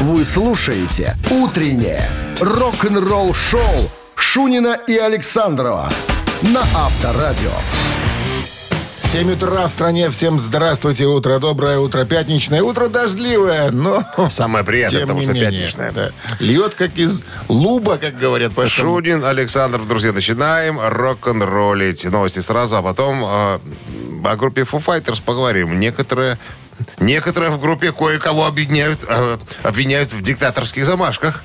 Вы слушаете «Утреннее рок-н-ролл-шоу» Шунина и Александрова на Авторадио. 7 утра в стране. Всем здравствуйте. Утро доброе, утро пятничное, утро дождливое, но... Самое приятное, потому что менее, пятничное. да. Льет, как из луба, как говорят. Поэтому... Шунин, Александр, друзья, начинаем рок-н-роллить. Новости сразу, а потом э, о группе Foo Fighters поговорим. Некоторые, некоторые в группе кое-кого обвиняют, э, обвиняют в диктаторских замашках.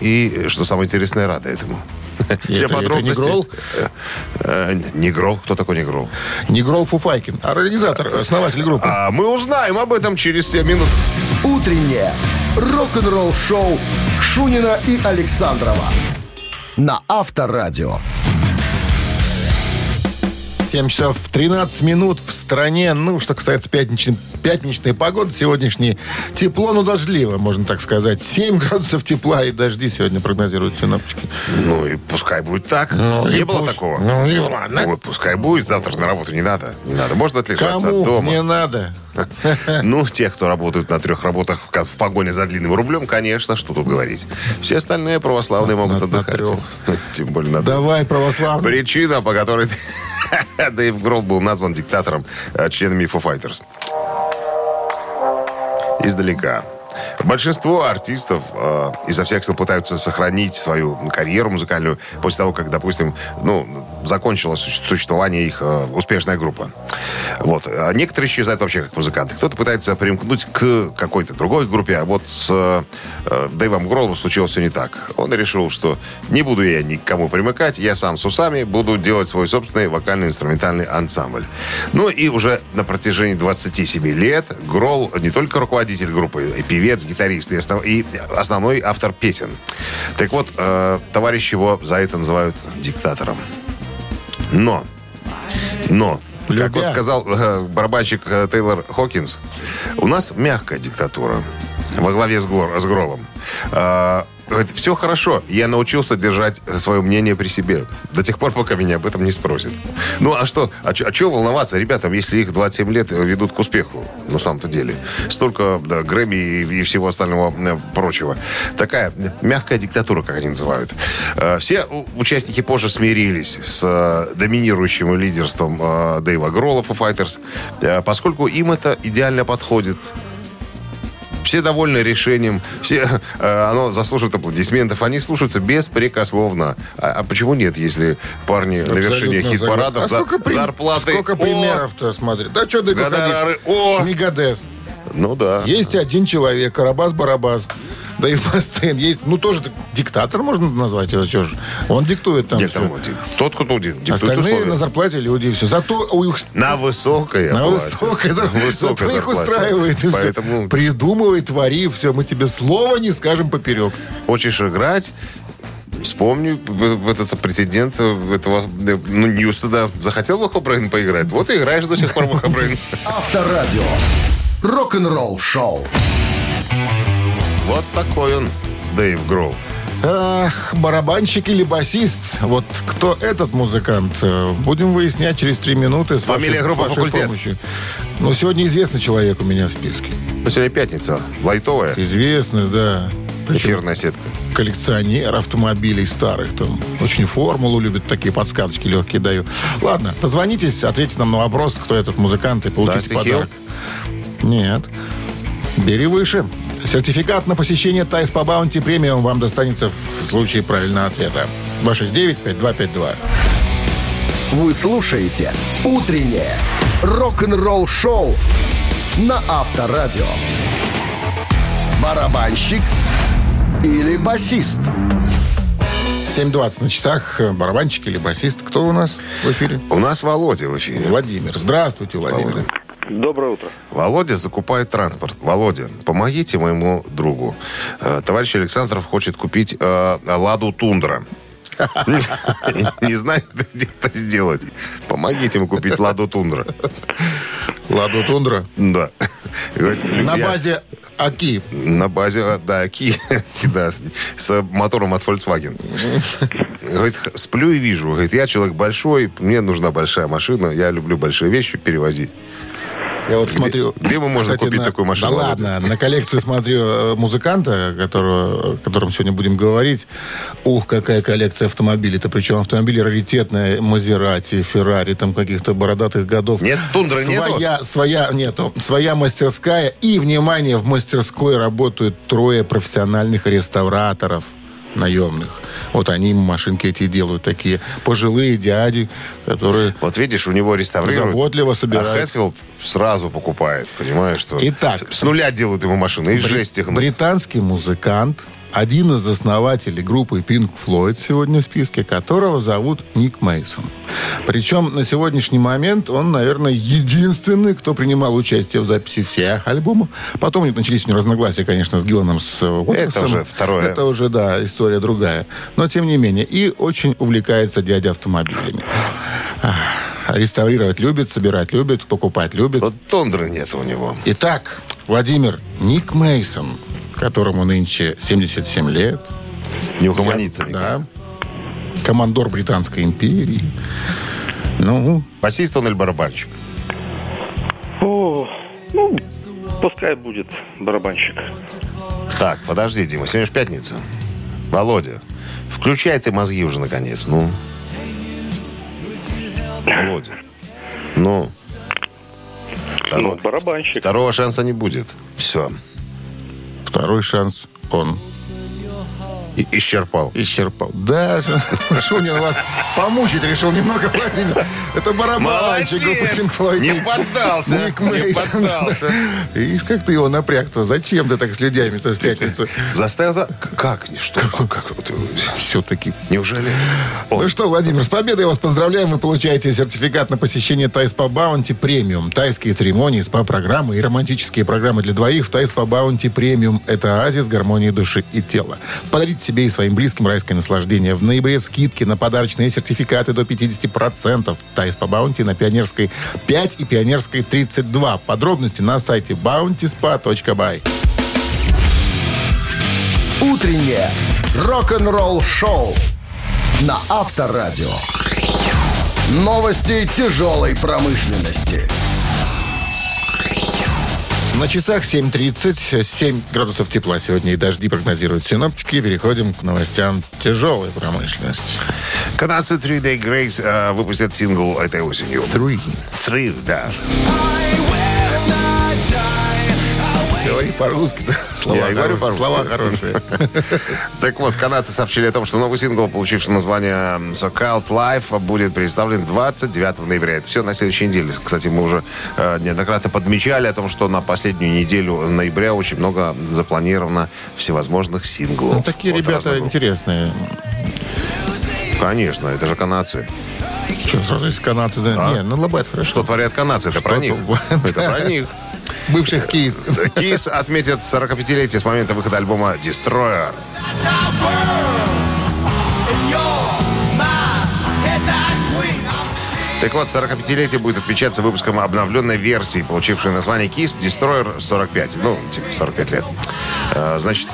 И, что самое интересное, рада этому. Все это подробности. Негрол? Э, э, Негрол? Кто такой Негрол? Негрол Фуфайкин, организатор, основатель группы. А мы узнаем об этом через 7 минут. «Утреннее рок-н-ролл-шоу» Шунина и Александрова на Авторадио. 7 часов 13 минут в стране. Ну, что касается пятничной, пятничной погоды, сегодняшней тепло, но дождливо, можно так сказать. 7 градусов тепла и дожди сегодня прогнозируют синоптики. Ну и пускай будет так. Ну, не было пусть- такого. Ну и ладно. Ой, пускай будет. Завтра же на работу не надо. Не надо. Можно отлежаться Кому от дома. не надо? Ну, те, кто работают на трех работах в погоне за длинным рублем, конечно, что тут говорить. Все остальные православные могут отдыхать. Тем более на трех. Давай, православный. Причина, по которой Дэйв Гролл был назван диктатором э, членами Foo Fighters. Издалека. Большинство артистов э, изо всех сил пытаются сохранить свою карьеру музыкальную после того, как, допустим, ну, закончилось суще- существование их э, успешная группа. Вот. А некоторые исчезают вообще как музыканты. Кто-то пытается примкнуть к какой-то другой группе, а вот с э, Дэйвом Гроллом случилось все не так. Он решил, что не буду я никому примыкать, я сам с усами буду делать свой собственный вокально-инструментальный ансамбль. Ну и уже на протяжении 27 лет Гролл не только руководитель группы, и певец, гитарист, и, основ- и основной автор песен. Так вот, э, товарищ его за это называют диктатором. Но, но, как Любя. вот сказал э, барабанщик э, Тейлор Хокинс, у нас мягкая диктатура во главе с, Глор- с Гролом. Все хорошо, я научился держать свое мнение при себе. До тех пор, пока меня об этом не спросят. Ну, а что? А что волноваться ребятам, если их 27 лет ведут к успеху, на самом-то деле? Столько да, Грэмми и, и всего остального э, прочего. Такая мягкая диктатура, как они называют. Э, все участники позже смирились с э, доминирующим лидерством э, Дэйва Гролла Foo Fighters, э, поскольку им это идеально подходит. Все довольны решением, все, э, оно заслуживает аплодисментов, они слушаются беспрекословно. А, а почему нет, если парни на вершине Абсолютно хит-парадов а сколько, при- зарплаты... Сколько примеров-то, смотри. Да что далеко ходить? О! Мегадес. Ну да. Есть один человек, Карабас-Барабас. Да и Мастейн есть. Ну, тоже диктатор можно назвать его. Что же? Он диктует там Нет, все. там. Тот, кто один. диктует Остальные условия. на зарплате люди и все. Зато у их На высокой на высокой На зарплате. высокой Зато их устраивает. И Поэтому все. Придумывай, твори, все. Мы тебе слова не скажем поперек. хочешь играть, Вспомни, в- в этот прецедент этого э, ну, Ньюстеда захотел в Echobrain поиграть. Вот и играешь до сих пор в Echobrain. Авторадио. Рок-н-ролл шоу. Вот такой он, Дэйв Гролл. Ах, барабанщик или басист? Вот кто этот музыкант? Э, Будем выяснять через три минуты. С Фамилия, вашей- группа, вашей факультет. помощью. Ну, сегодня известный человек у меня в списке. Ну, сегодня пятница, лайтовая, Известный, да. Причем эфирная сетка. коллекционер автомобилей старых. Там очень формулу любит, такие подсказочки легкие даю. Ладно, дозвонитесь, ответьте нам на вопрос, кто этот музыкант, и получите Дасти подарок. Нет. Бери выше. Сертификат на посещение Тайс по Баунти премиум вам достанется в случае правильного ответа. 269-5252. Вы слушаете «Утреннее рок-н-ролл шоу» на Авторадио. Барабанщик или басист? 7.20 на часах. Барабанщик или басист. Кто у нас в эфире? У нас Володя в эфире. Владимир. Здравствуйте, Владимир. Володя. Доброе утро. Володя закупает транспорт. Володя, помогите моему другу. Э, Товарищ Александров хочет купить э, «Ладу Тундра». Не знает, где это сделать. Помогите ему купить «Ладу Тундра». Ладу Тундра. Да. На базе АКИ. На базе, э, да, Ки, да, с, с мотором от Volkswagen. Говорит, сплю и вижу. Говорит, я человек большой, мне нужна большая машина, я люблю большие вещи перевозить. Я вот смотрю... где мы можем купить такую машину, Да Володя? ладно, на коллекцию смотрю э, музыканта, которого, о котором сегодня будем говорить. Ух, какая коллекция автомобилей-то. Причем автомобили раритетные. Мазерати, Феррари, там каких-то бородатых годов. Нет, «Тундры» нету? своя, Своя, нету. Своя мастерская. И, внимание, в мастерской работают трое профессиональных реставраторов наемных. Вот они машинки эти делают, такие пожилые дяди, которые... Вот видишь, у него реставрируют. Заботливо собирают. А Хэтфилд сразу покупает, понимаешь, что... Итак. С нуля делают ему машины, из Бри- жести их. Британский музыкант, один из основателей группы Pink Floyd сегодня в списке, которого зовут Ник Мейсон. Причем на сегодняшний момент он, наверное, единственный, кто принимал участие в записи всех альбомов. Потом у них начались разногласия, конечно, с Гилланом, с Уотерсом. уже второе. Это уже, да, история другая. Но, тем не менее, и очень увлекается дядя автомобилями. Реставрировать любит, собирать любит, покупать любит. Вот тундры нет у него. Итак, Владимир, Ник Мейсон, которому нынче 77 лет. Не угомонится никак. Да. Командор Британской империи. Ну, Басист он или барабанщик? О, ну, пускай будет барабанщик. Так, подожди, Дима, сегодня же пятница. Володя, включай ты мозги уже, наконец, ну. Володя. Ну. Ну, Второго, барабанщик. второго шанса не будет. Все. Второй шанс он И- исчерпал. исчерпал. Да, Шунин вас помучить решил немного, Владимир. Это барабанщик группы Pink. Не поддался. Ник Не поддался. Видишь, как ты его напряг-то? Зачем ты так с людьми-то в пятницу? Заставил за... Как? Что? Как? как? Ты- Все-таки Неужели? Он- Ну что, Владимир, с победой вас поздравляем. Вы получаете сертификат на посещение Тай-спа Баунти премиум. Тайские церемонии, СПА-программы и романтические программы для двоих в Тай-спа Баунти премиум. Это оазис гармонии души и тела. Подарите себе и своим близким райское наслаждение. В ноябре скидки на подарочные сертификаты до 50%. Тай-спа Баунти на Пионерской 5 и Пионерской 32. Подробности на сайте bountyspa.by. Утреннее рок-н-ролл-шоу на Авторадио. Новости тяжелой промышленности. На часах 7.30, 7 градусов тепла сегодня и дожди прогнозируют синоптики. Переходим к новостям тяжелой промышленности. Канадцы Three Day Grace э, выпустят сингл этой осенью. Three. Three, да. Говори по-русски, да? Слова, Я говорю по-русски. слова хорошие. Так вот, канадцы сообщили о том, что новый сингл, получивший название So Called Life, будет представлен 29 ноября. Это все на следующей неделе. Кстати, мы уже э, неоднократно подмечали о том, что на последнюю неделю ноября очень много запланировано всевозможных синглов. Ну, такие ребята интересные. Конечно, это же канадцы. Что, сразу из канадцы? за- Не, ну Лобайт хорошо. Что творят канадцы? Это про них. Это про них. Бывших кейс. Кис отметит 45-летие с момента выхода альбома Destroyer. Так вот, 45-летие будет отмечаться выпуском обновленной версии, получившей название KISS Destroyer 45. Ну, типа 45 лет. Э, Значит,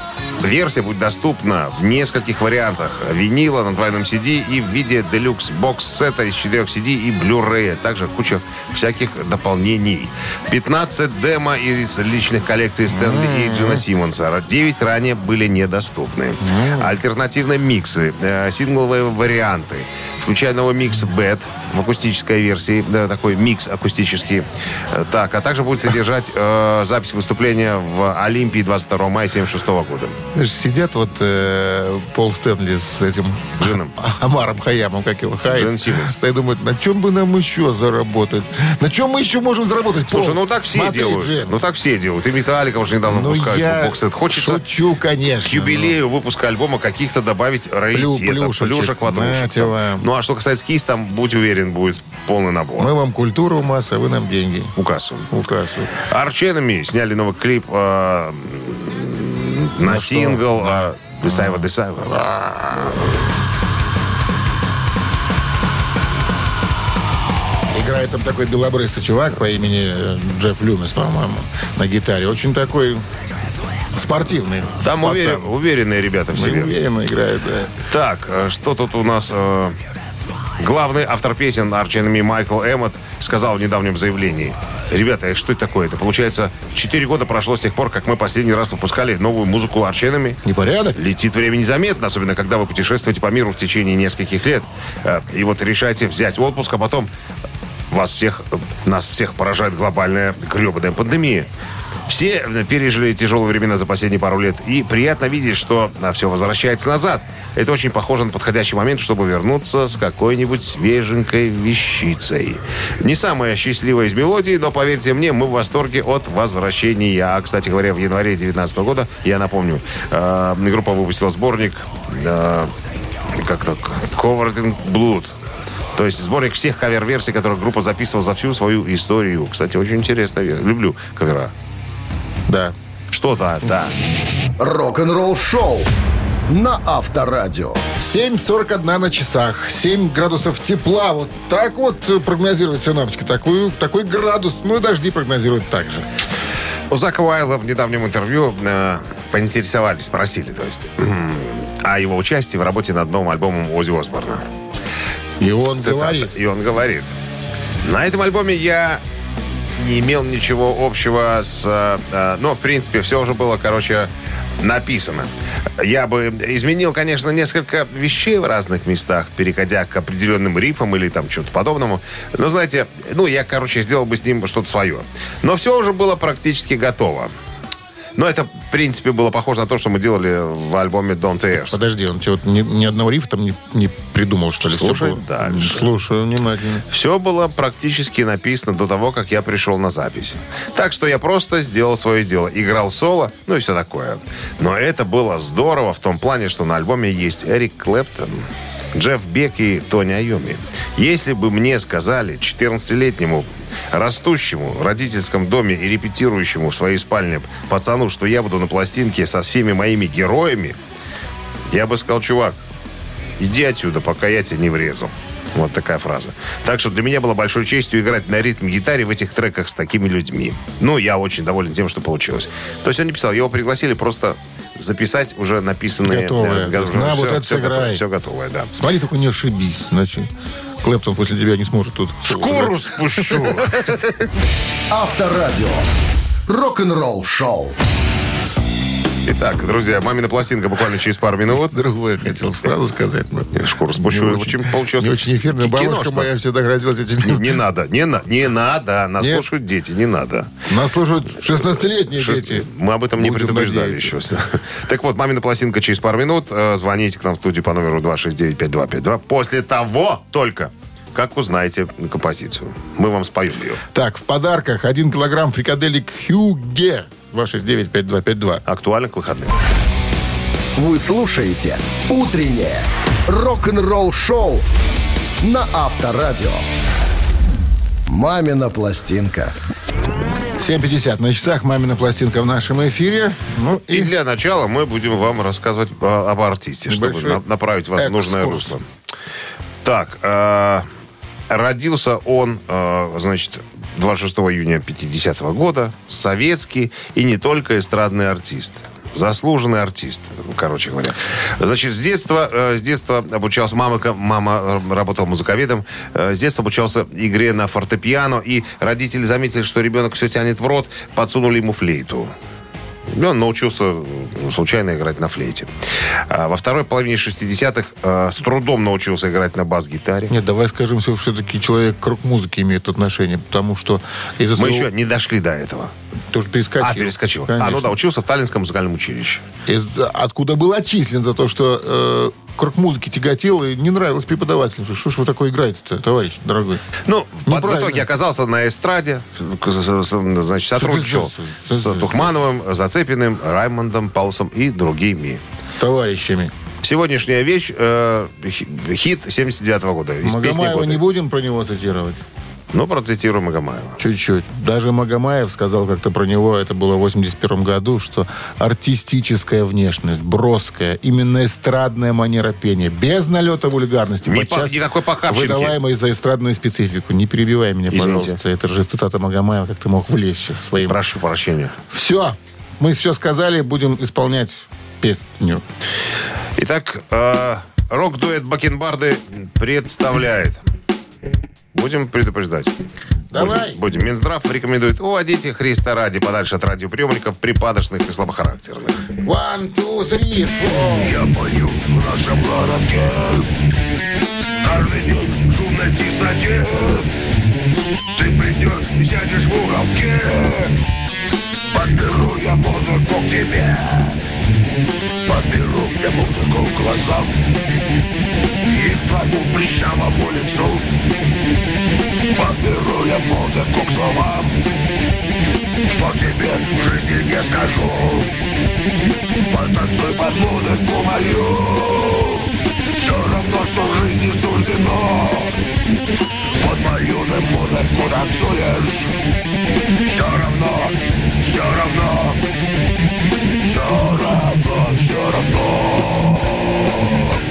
версия будет доступна в нескольких вариантах. Винила на двойном CD и в виде делюкс бокс-сета из 4 CD и Blu-ray. Также куча всяких дополнений. 15 демо из личных коллекций Стэнли и Джина Симмонса. 9 ранее были недоступны. Альтернативные миксы, э, сингловые варианты новый микс Bad в акустической версии, да, такой микс акустический. Э, Так, а также будет содержать э, запись выступления в Олимпии 22 мая 76 года. Сидят вот э, Пол Стэнли с этим Джином. Амаром Хаямом, как его, Хайт. Джин Симмонс. Да и думают, на чем бы нам еще заработать? На чем мы еще можем заработать? Слушай, Пол, ну так все смотри, делают. Джин. Ну так все делают. И Металлика уже недавно Ну, выпускают я боксет. Хочется шучу, конечно. к юбилею выпуска альбома каких-то добавить раритетов, плюшечек, плюшек, ватрушек. вам. Ну а что касается кис, там, будь уверен, будет полный набор. Мы вам культуру масса, вы нам деньги. Указ. Указ. Арченами сняли новый клип э, на, что? сингл э, Десайва Десайва. Играет там такой белобрысый чувак по имени э, Джефф Люмис, по-моему, на гитаре. Очень такой спортивный. Там пацан. уверен- уверенные ребята в себе. Уверенно играет, да. Так, э, что тут у нас? э, Главный автор песен Enemy Майкл Эммот сказал в недавнем заявлении. Ребята, а что это такое? Это получается 4 года прошло с тех пор, как мы последний раз выпускали новую музыку арченами. Непорядок? Летит время незаметно, особенно когда вы путешествуете по миру в течение нескольких лет. Э, И вот решаете взять отпуск, а потом вас всех, нас всех поражает глобальная гребаная пандемия. Все э, пережили тяжелые времена за последние пару лет. И приятно видеть, что все возвращается назад. Это очень похоже на подходящий момент, чтобы вернуться с какой-нибудь свеженькой вещицей. Не самая счастливая из мелодий, но, поверьте мне, мы в восторге от возвращения. А, кстати говоря, в январе 2019 года, я напомню, э, группа выпустила сборник э, как так, Covered in Blood. То есть сборник всех кавер-версий, которые группа записывала за всю свою историю. Кстати, очень интересно. Я люблю кавера. Да. Что да. Рок-н-ролл шоу на Авторадио. 7.41 на часах. 7 градусов тепла. Вот так вот прогнозируют синоптики. Такой, такой градус. Ну и дожди прогнозируют так же. У Зака Уайла в недавнем интервью э, поинтересовались, спросили, то есть, о его участии в работе над новым альбомом Ози Осборна. И он Цитата. говорит. И он говорит. На этом альбоме я не имел ничего общего с... э, ну, в принципе, все уже было, короче, написано. Я бы изменил, конечно, несколько вещей в разных местах, переходя к определенным рифам или там чему-то подобному. Но, знаете, ну, я, короче, сделал бы с ним что-то свое. Но все уже было практически готово. Но это, в принципе, было похоже на то, что мы делали в альбоме Don't Tears. Подожди, он тебе вот ни, ни одного рифа там не, не придумал, что ли? Слушай было? дальше. Слушаю внимательно. Все было практически написано до того, как я пришел на запись. Так что я просто сделал свое дело. Играл соло, ну и все такое. Но это было здорово в том плане, что на альбоме есть Эрик Клэптон, Джефф Бек и Тони Айоми. Если бы мне сказали, 14-летнему, растущему в родительском доме и репетирующему в своей спальне пацану, что я буду на пластинке со всеми моими героями, я бы сказал, чувак, иди отсюда, пока я тебе не врезал. Вот такая фраза. Так что для меня было большой честью играть на ритм-гитаре в этих треках с такими людьми. Ну, я очень доволен тем, что получилось. То есть он не писал, его пригласили просто записать уже написанные... Готовое. э, уже На, всё- вот это всё готово, сыграй. Все готовое, да. Смотри, только не ошибись, иначе Клэптон после тебя не сможет тут... Шкуру спущу. Авторадио. Рок-н-ролл шоу. Итак, друзья, мамина пластинка буквально через пару минут. Другое хотел сразу сказать. но Шкуру спущу. не Очень получилось. Не очень эфирная. Бабушка моя всегда грозила Не, этим. не надо, не, на, не надо. Нас Нет. слушают дети, не надо. Нас слушают 16-летние Шест- дети. Мы об этом не Будем предупреждали надеяться. еще. Так вот, мамина пластинка через пару минут. Э, Звоните к нам в студию по номеру 269-5252. После того только, как узнаете композицию. Мы вам споем ее. Так, в подарках 1 килограмм фрикаделек Хьюге. 269-5252. Актуально к выходным. Вы слушаете «Утреннее рок-н-ролл-шоу» на Авторадио. «Мамина пластинка». 7.50 на часах. Мамина пластинка в нашем эфире. Ну И и для начала мы будем вам рассказывать а, об артисте, чтобы на- направить вас в нужное экскурс. русло. Так, э, родился он, э, значит, 26 июня 50 года, советский и не только эстрадный артист. Заслуженный артист, короче говоря. Значит, с детства, э, с детства обучался, мама, мама э, работала музыковедом, э, с детства обучался игре на фортепиано, и родители заметили, что ребенок все тянет в рот, подсунули ему флейту. И он научился э, случайно играть на флейте. А во второй половине 60-х э, с трудом научился играть на бас-гитаре. Нет, давай скажем, что все-таки человек к рок-музыке имеет отношение, потому что из-за Мы своего... еще не дошли до этого. Тоже перескочил. А, перескочил. А, Конечно. ну да, учился в Таллинском музыкальном училище. Из- откуда был отчислен за то, что э, к рок-музыке тяготел и не нравилось преподавателю. Что ж вы такое играете-то, товарищ дорогой? Ну, в- итоге оказался на эстраде, значит, сотрудничал с Тухмановым, Зацепиным, Раймондом Паусом и другими. Товарищами. Сегодняшняя вещь э, хи- хит 79 года. Из Магомаева не будем про него цитировать? Ну, процитируем Магомаева. Чуть-чуть. Даже Магомаев сказал как-то про него, это было в 81 году, что артистическая внешность, броская, именно эстрадная манера пения, без налета вульгарности, подчас по- никакой похабщинки. выдаваемой за эстрадную специфику. Не перебивай меня, Извините. пожалуйста. Это же цитата Магомаева, как ты мог влезть сейчас своим. Прошу прощения. Все. Мы все сказали, будем исполнять песню. Итак, э, рок-дуэт Бакенбарды представляет Будем предупреждать. Давай. Будем. будем. Минздрав рекомендует уводите Христа ради подальше от радиоприемников припадочных и слабохарактерных. One, two, three, four. Я пою в нашем городке Каждый день в шумной тесноте Ты придешь и сядешь в уголке Подберу я музыку к тебе. Подберу я музыку к глазам. И к твоему прыщавому лицу. Подберу я музыку к словам. Что тебе в жизни не скажу. Потанцуй под музыку мою. Все равно, что в жизни суждено Под мою ты музыку танцуешь Все равно, все равно Все равно, все равно Все равно.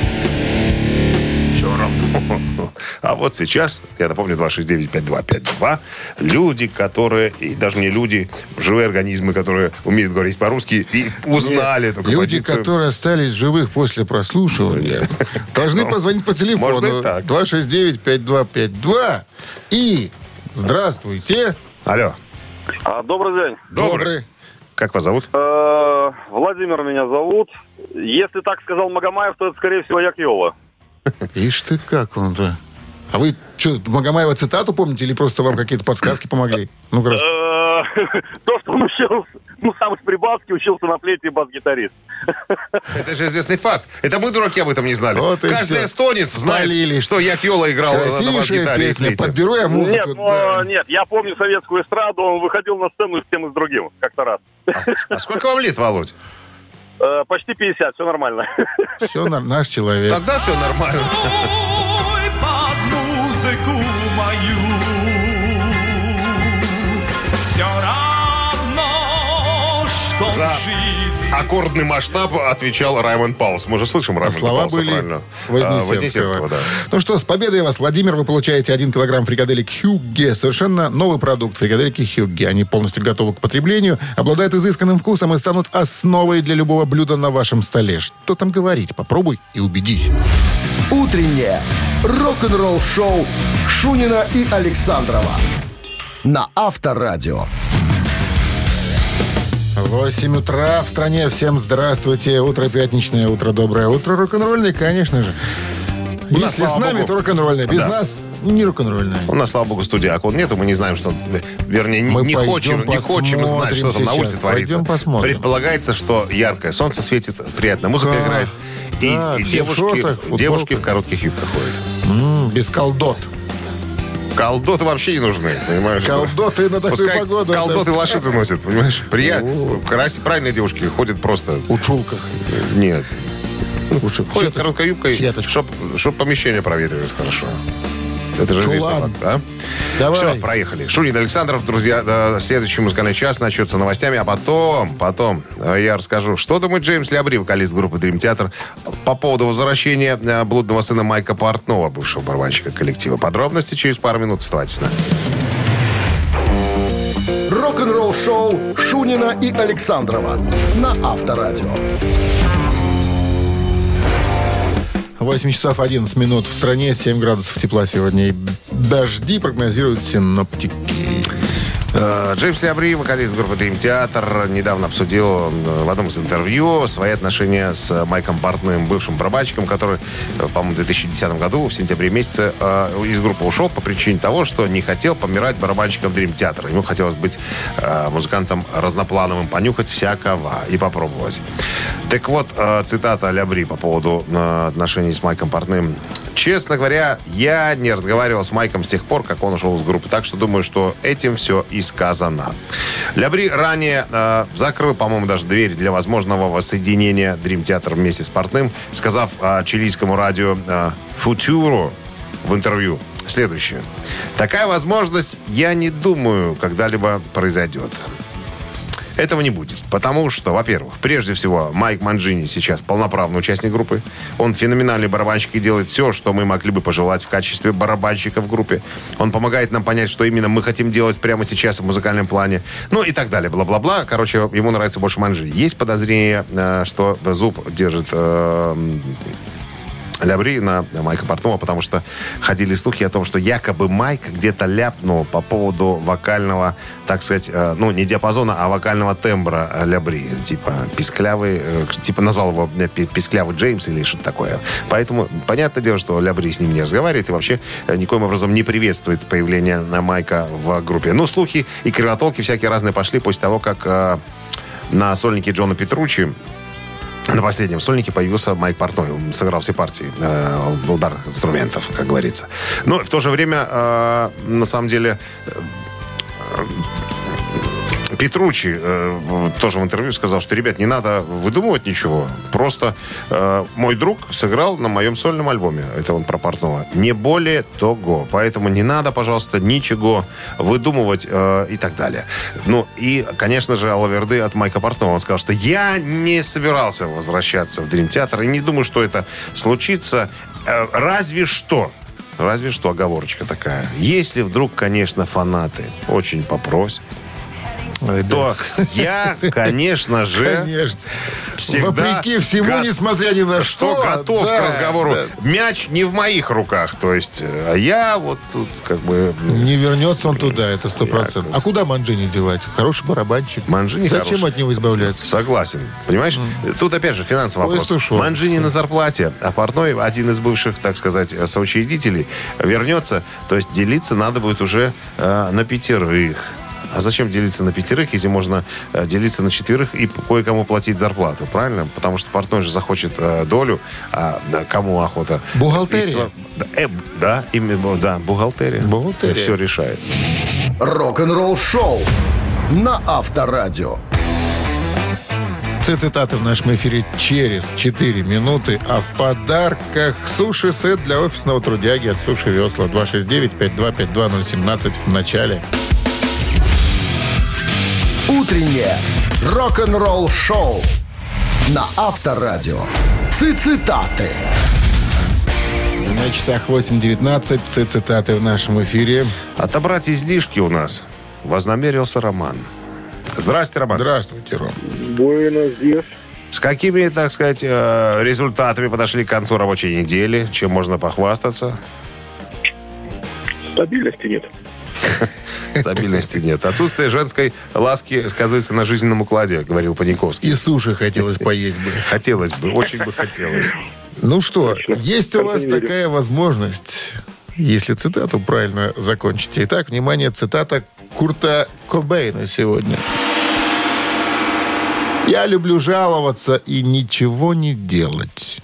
А вот сейчас, я напомню, 269-5252, люди, которые, и даже не люди, живые организмы, которые умеют говорить по-русски, и узнали эту Люди, композицию. которые остались живых после прослушивания, должны позвонить по телефону так. 269-5252 и здравствуйте. Алло, А, добрый день. добрый. Как вас зовут? Э, Владимир меня зовут. Если так сказал Магомаев, то это, скорее всего, Якьёла. Ишь ты как он-то. А вы что, Магомаева цитату помните или просто вам какие-то подсказки помогли? Ну, раз. Э, То, что он учился, ну, сам из Прибалтики учился на плете и бас-гитарист. Это же известный факт. Это мы, дураки, об этом не знали. Вот Каждый всё. эстонец знает, Спалили. что Якьола играл на бас-гитаре песня. Подберу я музыку. Нет, да. э, нет, я помню советскую эстраду, он выходил на сцену с тем и с другим, как-то раз. А сколько вам лет, Володь? Э, Почти 50, все нормально. Все, наш человек. Тогда все нормально. Ой, под музыку мою Все равно, что За Аккордный масштаб отвечал Раймонд Паулс. Мы же слышим Раймонда слова Паулса, были правильно? А, Вознесенского. Вознесенского, да. Ну что, с победой вас, Владимир, вы получаете 1 килограмм фрикаделек Хюгге. Совершенно новый продукт фрикадельки Хюгге. Они полностью готовы к потреблению, обладают изысканным вкусом и станут основой для любого блюда на вашем столе. Что там говорить? Попробуй и убедись. Утреннее рок-н-ролл-шоу Шунина и Александрова на Авторадио. 8 утра в стране. Всем здравствуйте. Утро пятничное, утро доброе. Утро рок-н-ролльное, конечно же. У нас, Если с нами, богу. то рок-н-ролльное. Без Да. нас не рок-н-ролльное. У нас, слава богу, студии окон нету, мы не знаем, что... Вернее, не, Мы не хочем, не хочем знать, что там на улице творится. Пойдем посмотрим. Предполагается, что яркое солнце светит, приятная музыка Да. играет. И, Да, и девушки, шортах, девушки в коротких юбках ходят. М, без колдот. Колдоты вообще не нужны, понимаешь? Колдоты на такую Пускай погоду. колдоты лошицы носят, понимаешь? Приятно. Красивые, правильные девушки ходят просто... У чулках. Нет. Лучше Ходят короткой юбкой, чтобы помещение проветривалось хорошо. Это же известный Чулан. факт, да? Давай. Все, проехали. Шунин Александров, друзья, да, следующий музыкальный час начнется новостями, а потом, потом э, я расскажу, что думает Джеймс Лябри, вокалист группы Dream Theater, по поводу возвращения э, блудного сына Майка Портнова, бывшего барабанщика коллектива. Подробности через пару минут. Оставайтесь с нами. Рок-н-ролл-шоу Шунина и Александрова на Авторадио. 8 часов 11 минут в стране, 7 градусов тепла сегодня. И дожди прогнозируют синоптики. Э, Джеймс Лябри, вокалист группы Dream Theater, недавно обсудил э, в одном из интервью свои отношения с Майком Портным, бывшим барабанщиком, который, э, по-моему, в 2010 году, в сентябре месяце, из группы ушел по причине того, что не хотел помирать барабанщиком Dream Theater. Ему хотелось быть музыкантом разноплановым, понюхать всякого и попробовать. Так вот, цитата Лябри по поводу отношений с Майком Портным. Честно говоря, я не разговаривал с Майком с тех пор, как он ушел из группы, так что думаю, что этим все и сказано. Лябри ранее э, закрыл, по-моему, даже дверь для возможного воссоединения Dream Theater вместе с Портным, сказав э, чилийскому радио э, в интервью следующее. Такая возможность, я не думаю, когда-либо произойдет. Этого не будет. Потому что, во-первых, прежде всего, Майк Манджини сейчас полноправный участник группы. Он феноменальный барабанщик и делает все, что мы могли бы пожелать в качестве барабанщика в группе. Он помогает нам понять, что именно мы хотим делать прямо сейчас в музыкальном плане. Ну и так далее. Бла-бла-бла. Короче, ему нравится больше Манджини. Есть подозрение, э, что Зуб держит э, Лябри на Майка Портнова, потому что ходили слухи о том, что якобы Майк где-то ляпнул по поводу вокального, так сказать, э, ну, не диапазона, а вокального тембра Лябри. Типа писклявый, э, типа назвал его э, пи- писклявый Джеймс или что-то такое. Поэтому, понятное дело, что Лябри с ним не разговаривает и вообще никоим образом не приветствует появление Майка в группе. Ну, слухи и кривотолки всякие разные пошли после того, как на сольнике Джона Петручи на последнем сольнике появился Майк Портной. Он сыграл все партии э, ударных инструментов, как говорится. Но в то же время, э, на самом деле, э, Петручи э, тоже в интервью сказал, что, ребят, не надо выдумывать ничего. Просто э, мой друг сыграл на моем сольном альбоме. Это он про Портнова. Не более того. Поэтому не надо, пожалуйста, ничего выдумывать э, и так далее. Ну, и, конечно же, Алаверды от Майка Портнова. Он сказал, что я не собирался возвращаться в Дрим Театр и не думаю, что это случится. Э, разве что Разве что оговорочка такая. Если вдруг, конечно, фанаты очень попросят, Ой, да. то я, конечно же, Конечно. всегда Вопреки всему, го- несмотря ни на что что. готов да, к разговору. да. Мяч не в моих руках, то есть, э, а я вот тут как бы... ну, Не вернется он туда, это сто процентов. А куда Манджини девать? Хороший барабанщик. Манджини Зачем хороший. от него избавляться? Согласен. Понимаешь? Тут опять же финансовый Поезд вопрос. ушел. Манжини на зарплате, а Портной, один из бывших, так сказать, соучредителей, вернется. То есть делиться надо будет уже э, на пятерых. А зачем делиться на пятерых, если можно э, делиться на четверых и кое-кому платить зарплату, правильно? Потому что портной же захочет э, долю, а кому охота? Бухгалтерия. И э, да, именно, да, бухгалтерия. Бухгалтерия. Все решает. Рок-н-ролл шоу на Авторадио. Цитаты в нашем эфире через 4 минуты. А в подарках суши-сет для офисного трудяги от Суши Весла 269-5252-017 в начале. Утреннее рок-н-ролл шоу на Авторадио. Цитаты. На часах 8.19 цитаты в нашем эфире. Отобрать излишки у нас вознамерился Роман. Здрасте, Роман. Здравствуйте, Ром. Буэнос диас. С какими, так сказать, э, результатами подошли к концу рабочей недели? Чем можно похвастаться? Стабильности нет. Стабильности нет. Отсутствие женской ласки сказывается на жизненном укладе, говорил Паниковский. И суши хотелось поесть бы. Хотелось бы, очень бы хотелось. Ну что, есть у вас такая возможность, если цитату правильно закончите. Итак, внимание, цитата Курта Кобейна сегодня. Я люблю жаловаться и ничего не делать.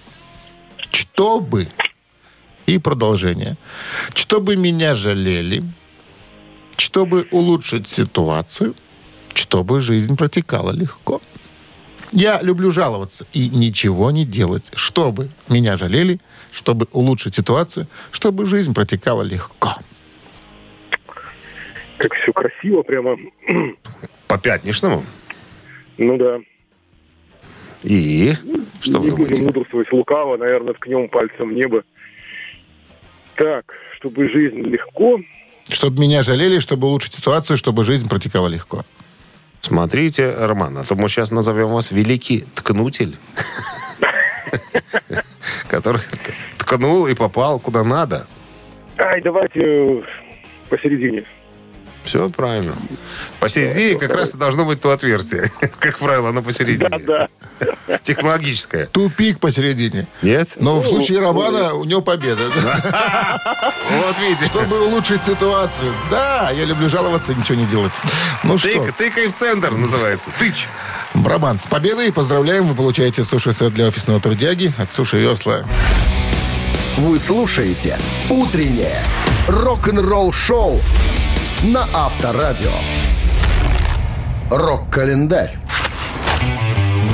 Чтобы... И продолжение. Чтобы меня жалели, чтобы улучшить ситуацию, чтобы жизнь протекала легко. Я люблю жаловаться и ничего не делать, чтобы меня жалели, чтобы улучшить ситуацию, чтобы жизнь протекала легко. Как все красиво прямо. По пятничному. Ну да. И? Что вы не будем думаете? мудрствовать лукаво, наверное, ткнем пальцем в небо. Так, чтобы жизнь легко. Чтобы меня жалели, чтобы улучшить ситуацию, чтобы жизнь протекала легко. Смотрите, Роман, а то мы сейчас назовем вас великий ткнутель. Который ткнул и попал куда надо. Ай, давайте э, посередине. Все правильно. Посередине как раз и должно быть то отверстие. Как правило, оно посередине. Да, Технологическое. Тупик посередине. Нет? Но в случае Романа у него победа. Вот видите. Чтобы улучшить ситуацию. Да, я люблю жаловаться и ничего не делать. Ну что, Тык, тыкай в центр называется. Тыч. Роман, с победой поздравляем. Вы получаете суши-сет для офисного трудяги от Суши Весла. Вы слушаете «Утреннее рок-н-ролл шоу» на Авторадио. Рок-календарь.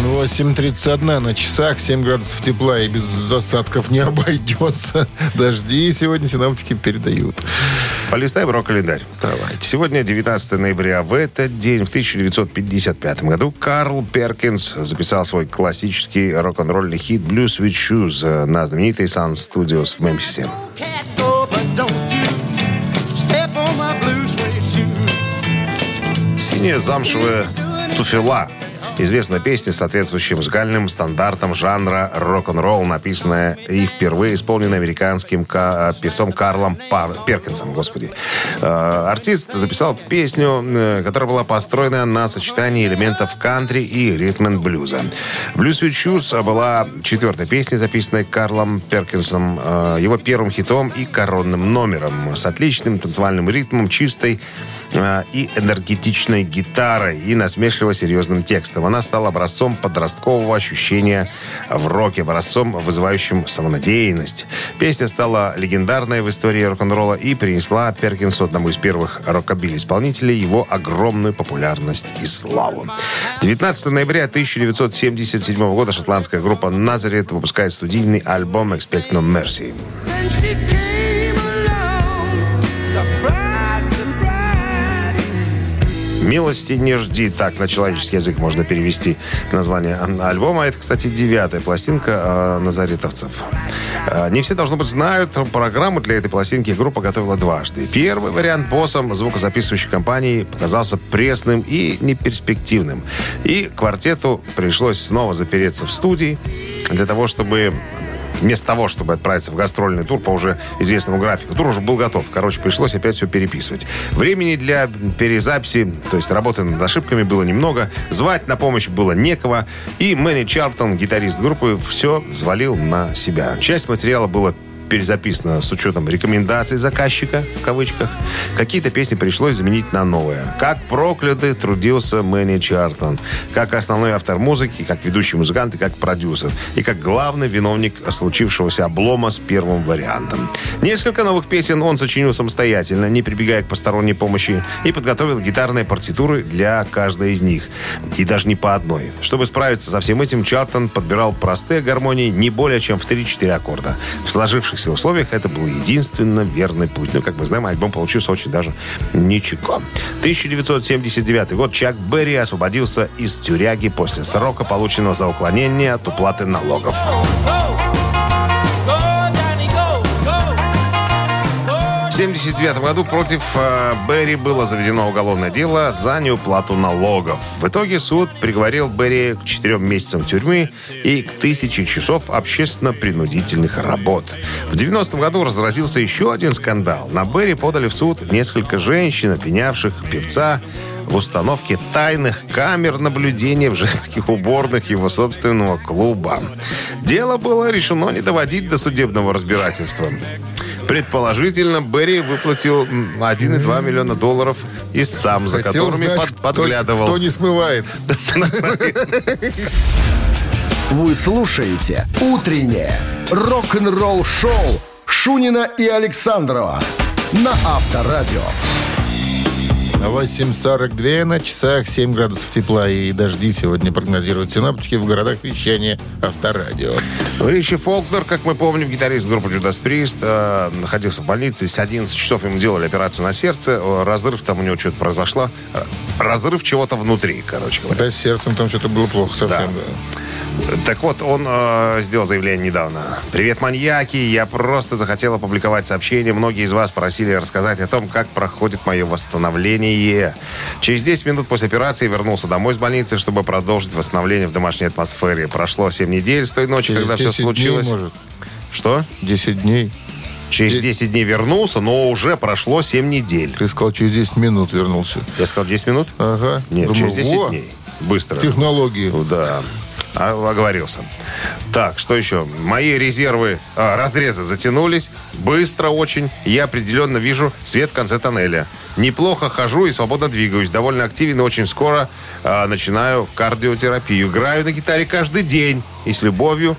8.31 на часах, 7 градусов тепла и без засадков не обойдется. Дожди сегодня синаптики передают. Полистаем рок-календарь. Давайте. Сегодня 19 ноября. В этот день, в 1955 году, Карл Перкинс записал свой классический рок-н-ролльный хит «Blues with Shoes» на знаменитой Sun Studios в Мемфисе. Step Синяя замшевая туфела. Известна песня с соответствующим музыкальным стандартом жанра рок-н-ролл, написанная и впервые исполненная американским ка- певцом Карлом Пар- Перкинсом, господи. Э, Артист записал песню, э, которая была построена на сочетании элементов кантри и ритм блюза. «Blues with Shoes» была четвертой песней, записанной Карлом Перкинсом, э, его первым хитом и коронным номером с отличным танцевальным ритмом, чистой э, и энергетичной гитарой и насмешливо серьезным текстом. Она стала образцом подросткового ощущения в роке, образцом, вызывающим самонадеянность. Песня стала легендарной в истории рок-н-ролла и принесла Перкинсу, одному из первых рокобили-исполнителей, его огромную популярность и славу. 19 ноября 1977 года шотландская группа «Назарет» выпускает студийный альбом «Expect No Mercy». «Милости не жди». Так на человеческий язык можно перевести название альбома. Это, кстати, девятая пластинка э, назаретовцев. Э, не все, должно быть, знают. Программу для этой пластинки группа готовила дважды. Первый вариант боссом звукозаписывающей компании показался пресным и неперспективным. И квартету пришлось снова запереться в студии для того, чтобы Вместо того, чтобы отправиться в гастрольный тур по уже известному графику, тур уже был готов. Короче, пришлось опять все переписывать. Времени для перезаписи, то есть работы над ошибками было немного. Звать на помощь было некого. И Мэнни Чарптон, гитарист группы, все взвалил на себя. Часть материала была перезаписано с учетом рекомендаций заказчика, в кавычках. Какие-то песни пришлось заменить на новые. Как проклятый трудился Мэнни Чартон. Как основной автор музыки, как ведущий музыкант и как продюсер. И как главный виновник случившегося облома с первым вариантом. Несколько новых песен он сочинил самостоятельно, не прибегая к посторонней помощи, и подготовил гитарные партитуры для каждой из них. И даже не по одной. Чтобы справиться со всем этим, Чартон подбирал простые гармонии не более чем в 3-4 аккорда. В сложившихся условиях это был единственно верный путь. Ну, как мы знаем, альбом получился очень даже ничего. 1979 год Чак Берри освободился из тюряги после срока, полученного за уклонение от уплаты налогов. В 1979 году против э, Берри было заведено уголовное дело за неуплату налогов. В итоге суд приговорил Берри к четырем месяцам тюрьмы и к тысяче часов общественно-принудительных работ. В 90 году разразился еще один скандал. На Берри подали в суд несколько женщин, обвинявших певца в установке тайных камер наблюдения в женских уборных его собственного клуба. Дело было решено не доводить до судебного разбирательства. Предположительно, Берри выплатил м, 1,2 миллиона долларов истцам, за Хотел которыми знать, под- кто- подглядывал. Кто, не смывает. Вы слушаете «Утреннее рок-н-ролл-шоу» Шунина и Александрова на Авторадио. 8.42 на часах, 7 градусов тепла и дожди сегодня прогнозируют синаптики в городах вещания Авторадио. Ричи Фолкнер, как мы помним, гитарист группы Judas Priest, э, находился в больнице. С 11 часов ему делали операцию на сердце. Э, Разрыв там у него что-то произошло. Э, Разрыв чего-то внутри, короче говоря. Да, с сердцем там что-то было плохо совсем. да. Так вот, он э, сделал заявление недавно. «Привет, маньяки! Я просто захотел опубликовать сообщение. Многие из вас просили рассказать о том, как проходит мое восстановление. Через 10 минут после операции вернулся домой с больницы, чтобы продолжить восстановление в домашней атмосфере. Прошло 7 недель с той ночи, Через когда все 10 дней, случилось. может. Что? 10 дней. Через Де- 10 дней вернулся, но уже прошло 7 недель. Ты сказал, через 10 минут вернулся. Я сказал 10 минут? Ага. Нет, Думаю, через 10 во, дней. Быстро. Технологии. Да. А, оговорился. Так, что еще? Мои резервы, а, разрезы затянулись. Быстро очень. Я определенно вижу свет в конце тоннеля. Неплохо хожу и свободно двигаюсь. Довольно активен и очень скоро а, начинаю кардиотерапию. Играю на гитаре каждый день. И с любовью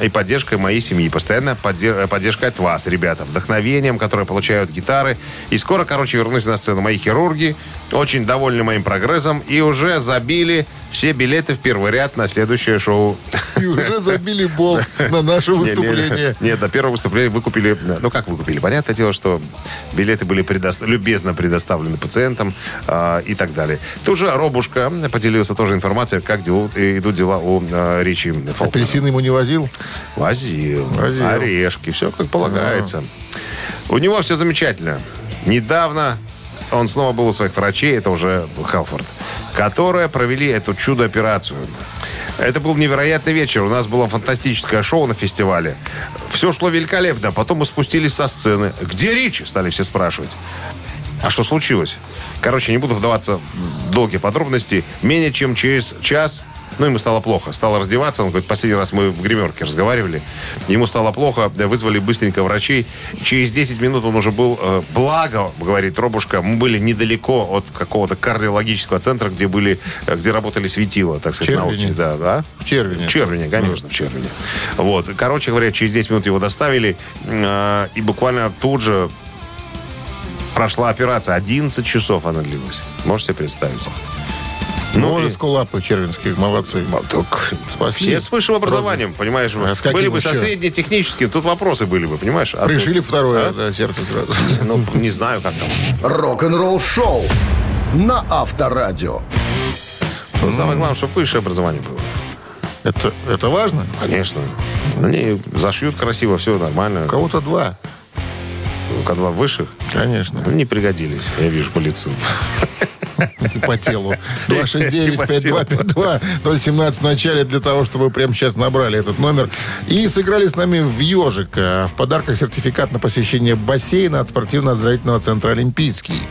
и поддержкой моей семьи. Постоянно э, поддержка от вас, ребята. Вдохновением, которое получают гитары. И скоро, короче, вернусь на сцену. Мои хирурги очень довольны моим прогрессом и уже забили все билеты в первый ряд на следующее шоу. И уже забили болт на наше выступление. Нет, на первое выступление выкупили... Ну, как выкупили? Понятное дело, что билеты были предо- любезно предоставлены пациентам а, и так далее. Тут же Робушка поделился тоже информацией, как идут дела у а, Ричи Фолкнера. Апельсин ему не возил? Возил. Возил. Орешки. Все как полагается. У него все замечательно. Недавно он снова был у своих врачей, это уже Хелфорд. которые провели эту чудо-операцию. Это был невероятный вечер. У нас было фантастическое шоу на фестивале. Все шло великолепно. Потом мы спустились со сцены. Где Ричи? Стали все спрашивать. А что случилось? Короче, не буду вдаваться в долгие подробности. Менее чем через час ну, ему стало плохо. Стал раздеваться. Он говорит, последний раз мы в гримерке разговаривали. Ему стало плохо. Вызвали быстренько врачей. Через 10 минут он уже был... э, благо, говорит Робушка, мы были недалеко от какого-то кардиологического центра, где были, э, где работали светила, так сказать, науки. Да, да. В Червине. В Червине, конечно, в Червине. Вот. Короче говоря, через 10 минут его доставили. э, И буквально тут же прошла операция. 11 часов она длилась. Можете себе представить? Ну, и- и скулапы червинские, молодцы. так, Спасли. все с высшим образованием, понимаешь? А с каким были бы со еще? среднетехническим, тут вопросы были бы, понимаешь? А Пришили тут- второе А? да, сердце сразу. Ну, не знаю, как там. Рок-н-ролл шоу на Авторадио. Но самое главное, что высшее образование было. Это, это важно? Конечно. Они зашьют красиво, все нормально. У кого-то два, У два высших конечно. не пригодились, я вижу по лицу. По телу. И по 269-5252 017 в начале для того, чтобы вы прямо сейчас набрали этот номер. И сыграли с нами в «Ежик». А В подарках сертификат на посещение бассейна от спортивно-оздоровительного центра «Олимпийский».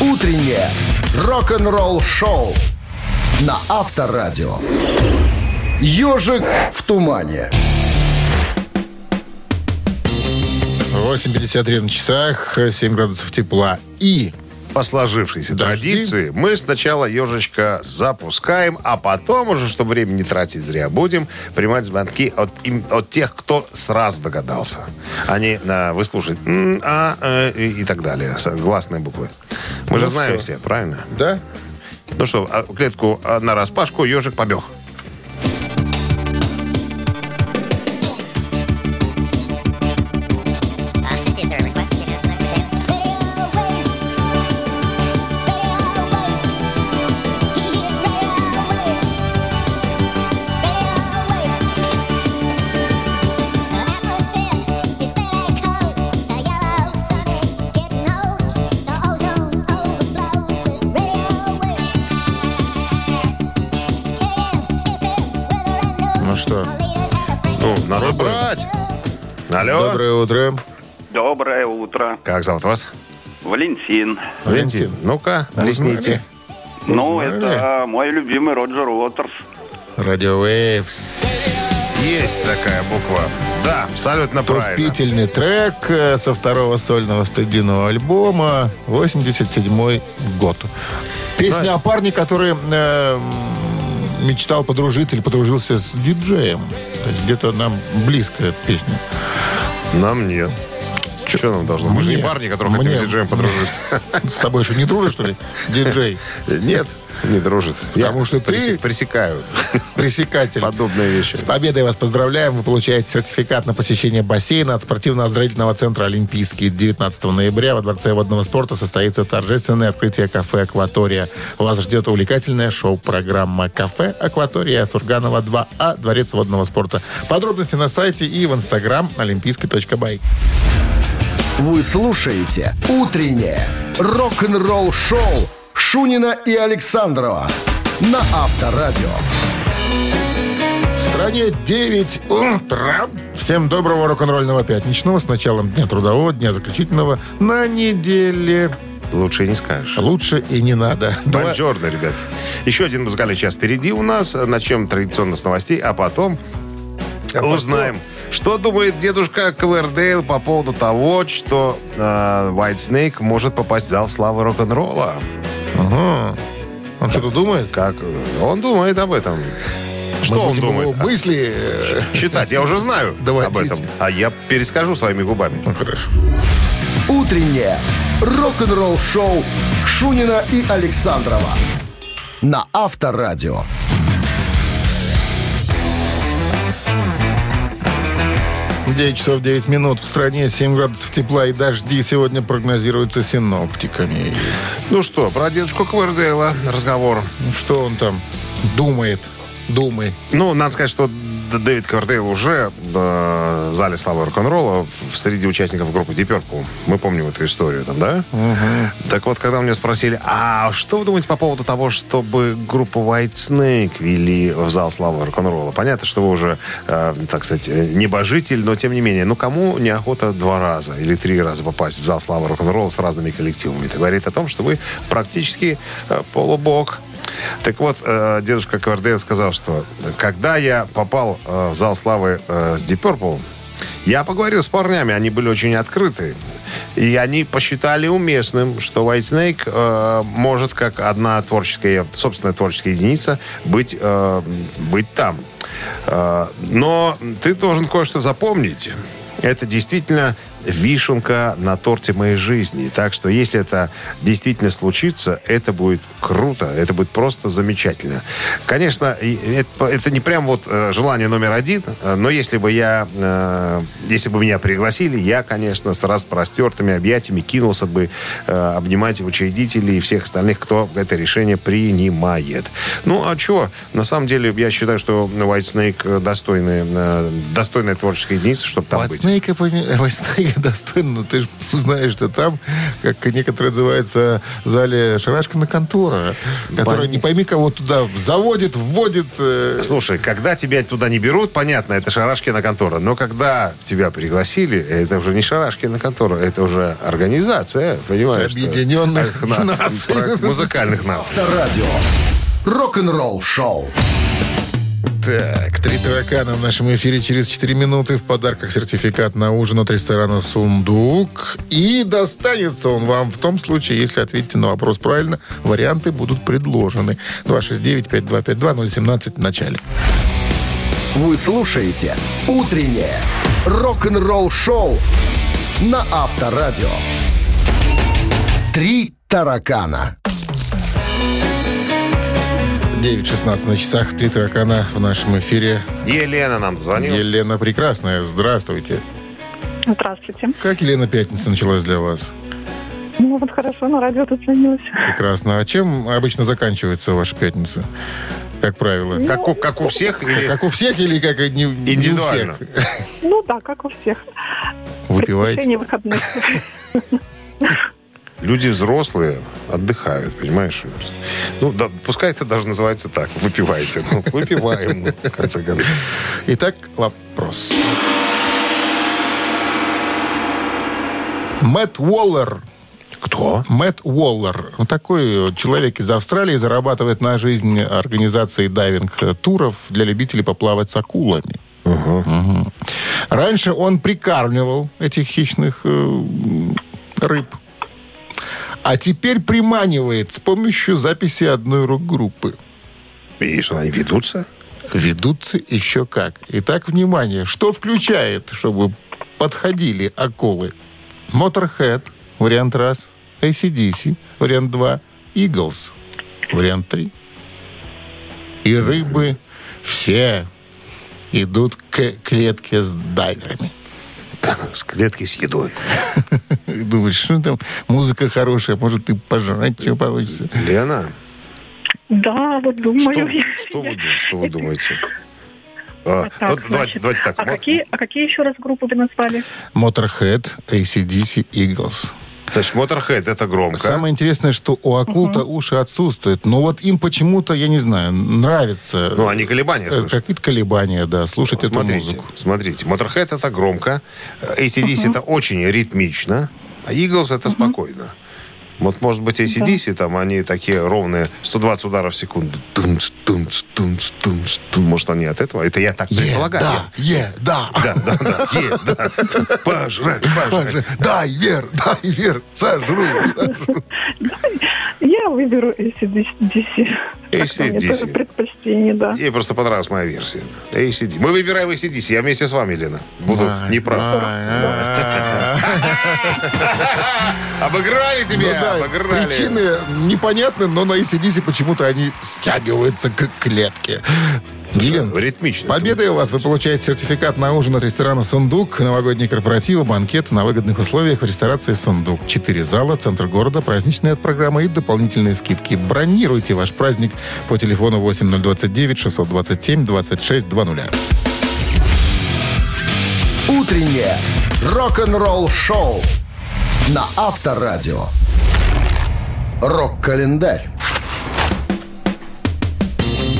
Утреннее рок-н-ролл шоу на Авторадио. Ежик в тумане. 8.53 на часах, 7 градусов тепла. И По сложившейся Дожди. традиции мы сначала ежечка запускаем, а потом уже, чтобы время не тратить зря, будем принимать звонки от, им- от тех, кто сразу догадался. Они а, выслушают «м», а, э, и, и так далее. Гласные буквы. Мы же знаем все, правильно? да, Ну что, а, клетку а, на распашку, ежик побег. Утро. Доброе утро. Как зовут вас? Валентин. Валентин. Ну-ка, лесните. Ну, это мой любимый Роджер Уотерс. Радио Waves. Есть такая буква. Да, абсолютно правильно. Вступительный трек э, со второго сольного студийного альбома 87 год. Песня Да. о парне, который э, мечтал подружиться или подружился с диджеем. Где-то нам близкая песня. Нам нет. Что нам должно? Мы же не парни, которые хотим с диджеем подружиться. С тобой что, не дружишь, что ли? Диджей. Нет, не дружит. Потому что ты- пресек- пресекаю Пресекатель. подобные вещи. С победой вас поздравляем. Вы получаете сертификат на посещение бассейна от спортивно-оздоровительного центра «Олимпийский». 19 ноября во Дворце водного спорта состоится торжественное открытие кафе «Акватория». Вас ждет увлекательная шоу-программа «Кафе Акватория» Сурганова 2А, Дворец водного спорта. Подробности на сайте и в инстаграм олимпийский.бай. Вы слушаете «Утреннее рок-н-ролл-шоу» Шунина и Александрова на Авторадио. Стране 9 утра. Всем доброго рок-н-ролльного пятничного с началом дня трудового, дня заключительного на неделе. Лучше и не скажешь. Лучше и не надо. Бонжорно, ребят. Еще один музыкальный час впереди у нас. Начнем традиционно с новостей, а потом узнаем, что думает дедушка Квердейл по поводу того, что э, White Snake может попасть в зал славы рок-н-ролла. Ага. Он что-то думает? Как э, он думает об этом? Что он думает? мысли... э, Читать я уже знаю об этом. А я перескажу своими губами. Ну, хорошо. Утреннее рок-н-ролл-шоу Шунина и Александрова на Авторадио. Девять часов 9 минут. В стране 7 градусов тепла и дожди сегодня прогнозируются синоптиками. Ну что, про дедушку Квердейла разговор. Ну, Что он там думает? Думай. Ну, надо сказать, что Дэвид Квартейл уже э, в зале славы рок-н-ролла среди участников группы Deep Purple. Мы помним эту историю там, да? Так вот, когда меня спросили, а что вы думаете по поводу того, чтобы группу White Snake вели в зал славы рок-н-ролла? Понятно, что вы уже, э, так сказать, э, небожитель, но тем не менее, ну кому неохота два раза или три раза попасть в зал славы рок-н-ролла с разными коллективами? Это говорит о том, что вы практически э, полубог. Так вот, э, дедушка Квардейл сказал, что когда я попал э, в зал славы э, с Deep Purple, я поговорил с парнями, они были очень открыты. И они посчитали уместным, что Whitesnake э, может как одна творческая, собственная творческая единица быть, э, быть там. Э, но ты должен кое-что запомнить. Это действительно вишенка на торте моей жизни. Так что, если это действительно случится, это будет круто, это будет просто замечательно. Конечно, это, это не прям вот э, желание номер один, э, но если бы я, э, если бы меня пригласили, я, конечно, с распростертыми объятиями кинулся бы обнимать учредителей и всех остальных, кто это решение принимает. Ну, а что? На самом деле, я считаю, что White Snake достойная, достойная творческая единица, чтобы там быть. Вайтснейка, Вайтснейка достойно, но ты же знаешь, что там, как некоторые называются, в зале шарашка на контора, которая не пойми кого туда заводит, вводит. э, Слушай, когда тебя туда не берут, понятно, это Шарашкина контора. Но когда тебя пригласили, это уже не Шарашкина контора, это уже организация, понимаешь? что- Объединенных на- Наций. Музыкальных наций. Авторадио. Рок-н-ролл шоу. Так, три таракана в нашем эфире через 4 минуты. В подарках сертификат на ужин от ресторана «Сундук». И достанется он вам в том случае, если ответите на вопрос правильно. Варианты будут предложены. 269-5252-017 в начале. Вы слушаете «Утреннее рок-н-ролл шоу» на Авторадио. Три таракана. 9.16 на часах. Три таракана в нашем эфире. Елена нам звонила. Елена Прекрасная. Здравствуйте. Здравствуйте. Как Елена Пятница началась для вас? Ну вот хорошо, на радио тут звонилась. Прекрасно. А чем обычно заканчивается ваша пятница? Как правило. Как у, как у всех или... Как у всех или как не, не у Индивидуально. всех? Ну да, как у всех. Выпиваете? Выходных. Люди взрослые отдыхают, понимаешь? Ну, да, пускай это даже называется так. Выпивайте. Ну, выпиваем, ну, в конце концов. Итак, вопрос. Мэтт Уоллер. Кто? Мэтт Уоллер. Такой человек из Австралии, зарабатывает на жизнь организацией дайвинг-туров для любителей поплавать с акулами. Мгм. Раньше он прикармливал этих хищных э, рыб. А теперь приманивает с помощью записи одной рок-группы. И что, они ведутся? Ведутся еще как. Итак, внимание, что включает, чтобы подходили акулы? Motorhead, вариант раз. ACDC, вариант два. Eagles, вариант три. И рыбы все идут к клетке с дайверами. С клетки с едой. И Думаешь, что там, музыка хорошая, может, ты пожрать, что получится. Лена, Да, вот что, думаю. что, вы, что вы думаете? А, Так, ну, давайте, значит, давайте так. А вот, какие, а какие еще раз группы вы назвали? Motorhead, ACDC, Eagles. Значит, Motorhead это громко. Самое интересное, что у акул-то уши отсутствуют. Но вот им почему-то, я не знаю, нравится Ну, они колебания э, слышат. какие-то колебания, да, слушать эту Смотрите, музыку. смотрите. Motorhead это громко. ACDC это очень ритмично. А Eagles это спокойно. Вот, может быть, ACDC, там они такие ровные, 120 ударов в секунду. Тунц, тунц, тунц, тунц, тун. Может, они от этого? Это я так предполагаю. да, е, да. Да, да, да, е, да. Пожрать, пожрать. Дай вер, дай вер, сожру, сожру. Я выберу ACDC. AC/DC. Мне предпочтение, да. Ей просто понравилась моя версия. ACD. Мы выбираем ACDC. Я вместе с вами, Лена. Буду Ай, неправ. Обыграли Ну тебя, да, обыграли. причины непонятны, но на ACDC почему-то они стягиваются к клетке. Елена, ритмично. с Победой у вас вы получаете сертификат на ужин от ресторана «Сундук», новогодний корпоратив, банкет на выгодных условиях в ресторации «Сундук». Четыре зала, центр города, праздничная программа и дополнительные скидки. Бронируйте ваш праздник по телефону 8029 627 26 00. Утреннее рок-н-ролл-шоу на Авторадио. Рок-календарь.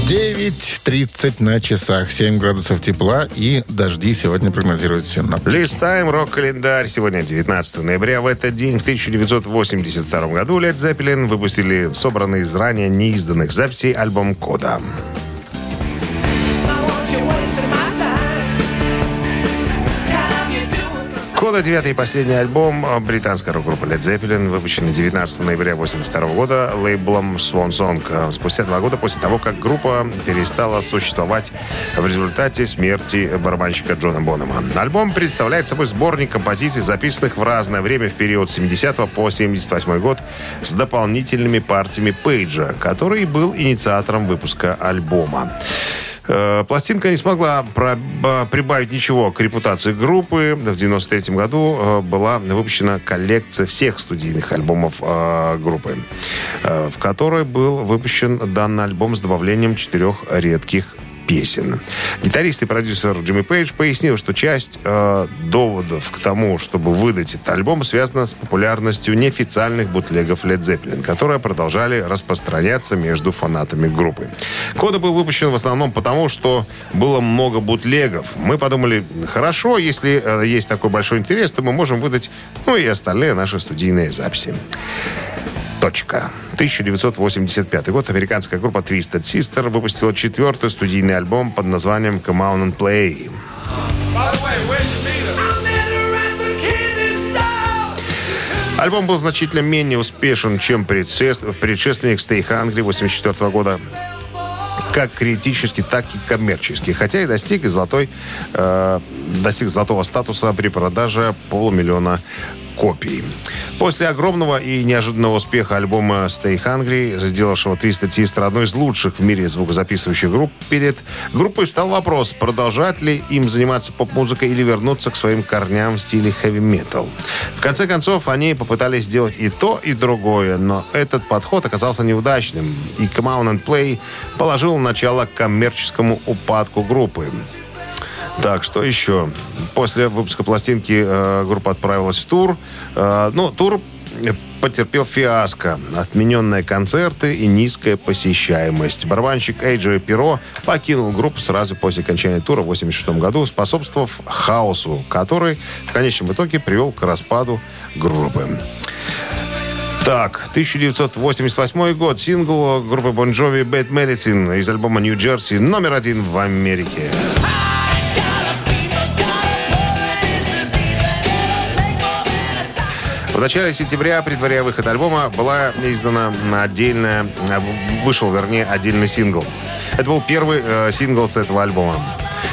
9.30 на часах. 7 градусов тепла и дожди сегодня прогнозируют синоптики. Листаем рок-календарь. Сегодня 19 ноября. В этот день, в 1982 году, Led Zeppelin выпустили собранный из ранее неизданных записей альбом «Кода». Кода, девятый и последний альбом э, британской рок-группы Led Zeppelin, выпущенный 19 ноября 1982 года лейблом Swan Song, э, спустя два года после того, как группа перестала существовать в результате смерти барабанщика Джона Бонома. Альбом представляет собой сборник композиций, записанных в разное время в период с 70 по 78 год с дополнительными партиями Пейджа, который был инициатором выпуска альбома. Э, Пластинка не смогла прибавить ничего к репутации группы. В 93 году э, была выпущена коллекция всех студийных альбомов э, группы, в которой был выпущен данный альбом с добавлением четырех редких песен. Гитарист и продюсер Джимми Пейдж пояснил, что часть э, доводов к тому, чтобы выдать этот альбом, связана с популярностью неофициальных бутлегов Led Zeppelin, которые продолжали распространяться между фанатами группы. Кода был выпущен в основном потому, что было много бутлегов. Мы подумали, хорошо, если э, есть такой большой интерес, то мы можем выдать, ну и остальные наши студийные записи. Точка. 1985 год. Американская группа Twisted Sister выпустила четвертый студийный альбом под названием Come On and Play. Альбом был значительно менее успешен, чем предшес- предшественник Stay Hungry 1984 года как критически, так и коммерчески. Хотя и достиг золотой, э, достиг золотого статуса при продаже полумиллиона копий. После огромного и неожиданного успеха альбома Stay Hungry, сделавшего Twisted Sister одной из лучших в мире звукозаписывающих групп, перед группой встал вопрос, продолжать ли им заниматься поп-музыкой или вернуться к своим корням в стиле хэви-метал. В конце концов, они попытались сделать и то, и другое, но этот подход оказался неудачным, и Come On and Play положил начало коммерческому упадку группы. Так, что еще? После выпуска пластинки э, группа отправилась в тур. Э, ну, тур потерпел фиаско. Отмененные концерты и низкая посещаемость. Барабанщик Эйджи Перо покинул группу сразу после окончания тура в 1986 году, способствовав хаосу, который в конечном итоге привел к распаду группы. Так, 1988 год. Сингл группы Bon Jovi Bad Medicine из альбома New Jersey номер один в Америке. В начале сентября, предваряя выход альбома, была издана отдельная, вышел, вернее, отдельный сингл. Это был первый э, сингл с этого альбома.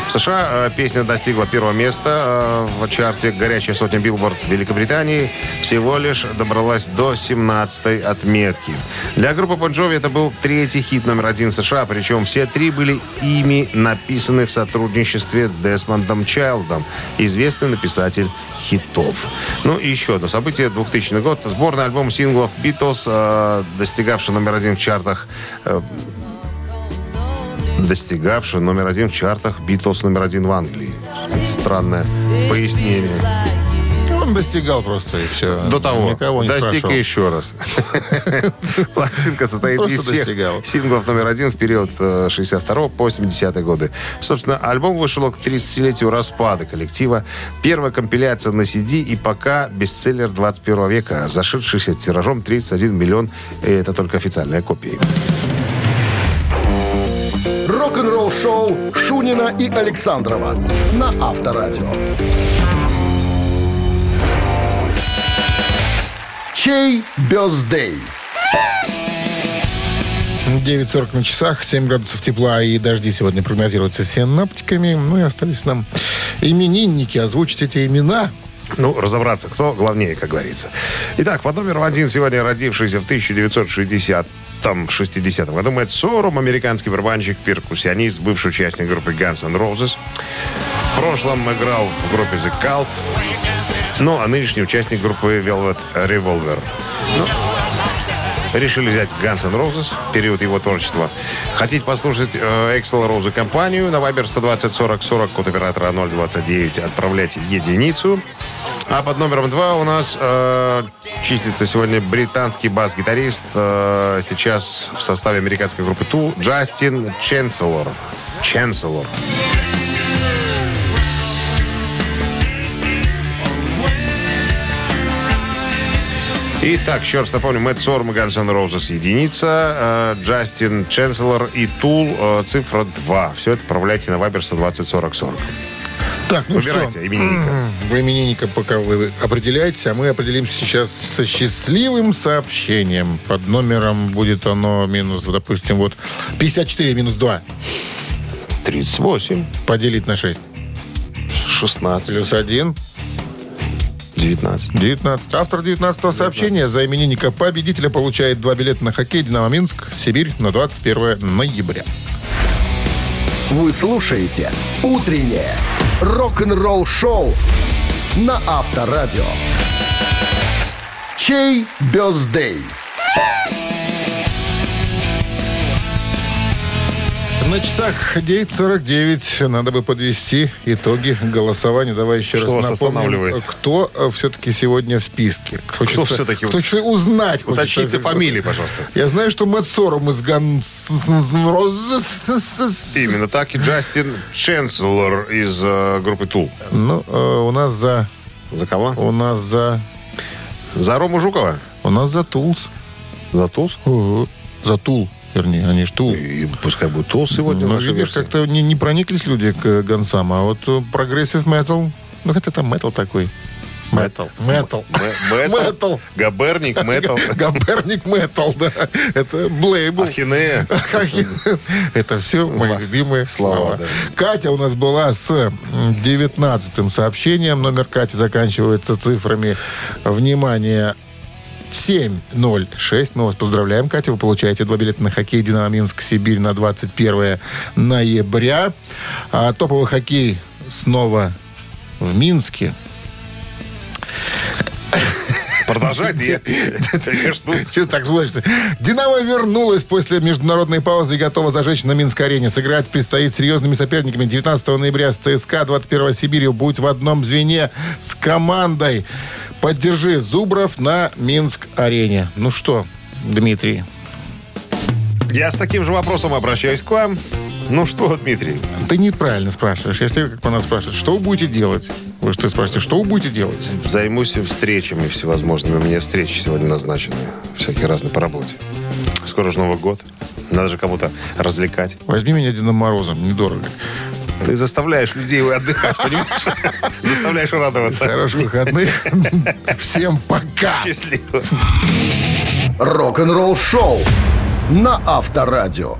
В США э, песня достигла первого места э, в чарте «Горячая сотня Billboard» Великобритании. Всего лишь добралась до 17-й отметки. Для группы Bon Jovi это был третий хит номер один США, причем все три были ими написаны в сотрудничестве с Десмондом Чайлдом, известный написатель хитов. Ну и еще одно событие. 2000 год. Сборный альбом синглов Beatles, э, достигавший номер один в чартах э, достигавший номер один в чартах Битлз номер один в Англии. Это странное пояснение. Он достигал просто, и все. До того. Никого не Достиг спрашивал. еще раз. Пластинка состоит Просто из всех достигал. синглов номер один в период э, 62 по 70 годы. Собственно, альбом вышел к 30-летию распада коллектива. Первая компиляция на CD и пока бестселлер 21 века, зашедшийся тиражом 31 миллион. И это только официальные копии. Рок-н-ролл-шоу Шунина и Александрова на Авторадио. Чей бездей? 9.40 на часах, 7 градусов тепла и дожди сегодня прогнозируются синоптиками. Ну и остались нам именинники озвучить эти имена. Ну, разобраться, кто главнее, как говорится. Итак, под номером один сегодня родившийся в 1960 там, 60 году Мэтт Сорум, американский барабанщик, перкуссионист, бывший участник группы Guns N' Roses. В прошлом играл в группе The Cult. Ну, а нынешний участник группы Velvet Revolver. Ну, решили взять Guns N' Roses, период его творчества. Хотите послушать э, Excel Rose компанию на Viber 120 40 40, код оператора 029, отправляйте единицу. А под номером два у нас э, числится сегодня британский бас-гитарист, э, сейчас в составе американской группы Tool, Джастин Ченселор. Ченселор. Итак, еще раз напомню, Мэтт Сорм и Guns N' Roses единица, э, Джастин Ченселор и Тул э, цифра 2. Все это отправляйте на Viber 120 40 40. Так, ну Выбирайте что? именинника. Вы именинника пока вы определяетесь, а мы определимся сейчас со счастливым сообщением. Под номером будет оно минус, допустим, вот 54 минус 2 38, поделить на 6. 16, Плюс 1, 19. 19. Автор 19 сообщения за именинника победителя получает два билета на хоккей «Динамо Минск», Сибирь на 21 ноября. Вы слушаете «Утреннее рок-н-ролл-шоу» на Авторадио. Чей бездей? На часах 9.49 надо бы подвести итоги голосования. Давай еще Что раз вас напомним, кто э, все-таки сегодня в списке. Хочется, все-таки? Кто хочет узнать. хочется. Уточните фамилии, пожалуйста. Я знаю, что Мэтт Сором из Ганс... Именно так и Джастин Ченселор из э, группы Tool. Ну, э, у нас за... За кого? У нас за... За Рому Жукова? У нас за Tools. За Tools? Ого. За Tool, вернее, они Tool. И пускай будет Tools сегодня. Ну, видишь, как-то не, не прониклись люди к гонсам, а вот прогрессив метал, ну хотя там метал такой. Метал. Метал. Метал. Габерник, Метал. Габерник метал, да. Это лейбл. Ахинея. Это все мои любимые Слова. Катя у нас была с 19 сообщением. Номер Кати заканчивается цифрами. Внимание, 706. Мы вас поздравляем, Катя. Вы получаете два билета на хоккей «Динамо Минск» Сибирь на 21 ноября. А топовый хоккей снова в Минске. Продолжайте. Я- Я жду. Что ты так смотришь? Динамо вернулась после международной паузы и готова зажечь на Минск-арене. Сыграть предстоит серьезными соперниками. 19 ноября с ЦСКА, 21 Сибирью. Будь в одном звене с командой. Поддержи Зубров на Минск-арене. Ну что, Дмитрий? Я с таким же вопросом обращаюсь к вам. Ну что, Дмитрий? Ты неправильно спрашиваешь. Я тебе как она спрашивает, что вы будете делать? Вы что спрашиваете, что вы будете делать? Займусь встречами всевозможными. У меня встречи сегодня назначены. Всякие разные по работе. Скоро же Новый год. Надо же кому-то развлекать. Возьми меня Дедом Морозом, недорого. Ты заставляешь людей отдыхать, понимаешь? Заставляешь радоваться. Хороших выходных. Всем пока. Счастливо. Рок-н-ролл-шоу на Авторадио.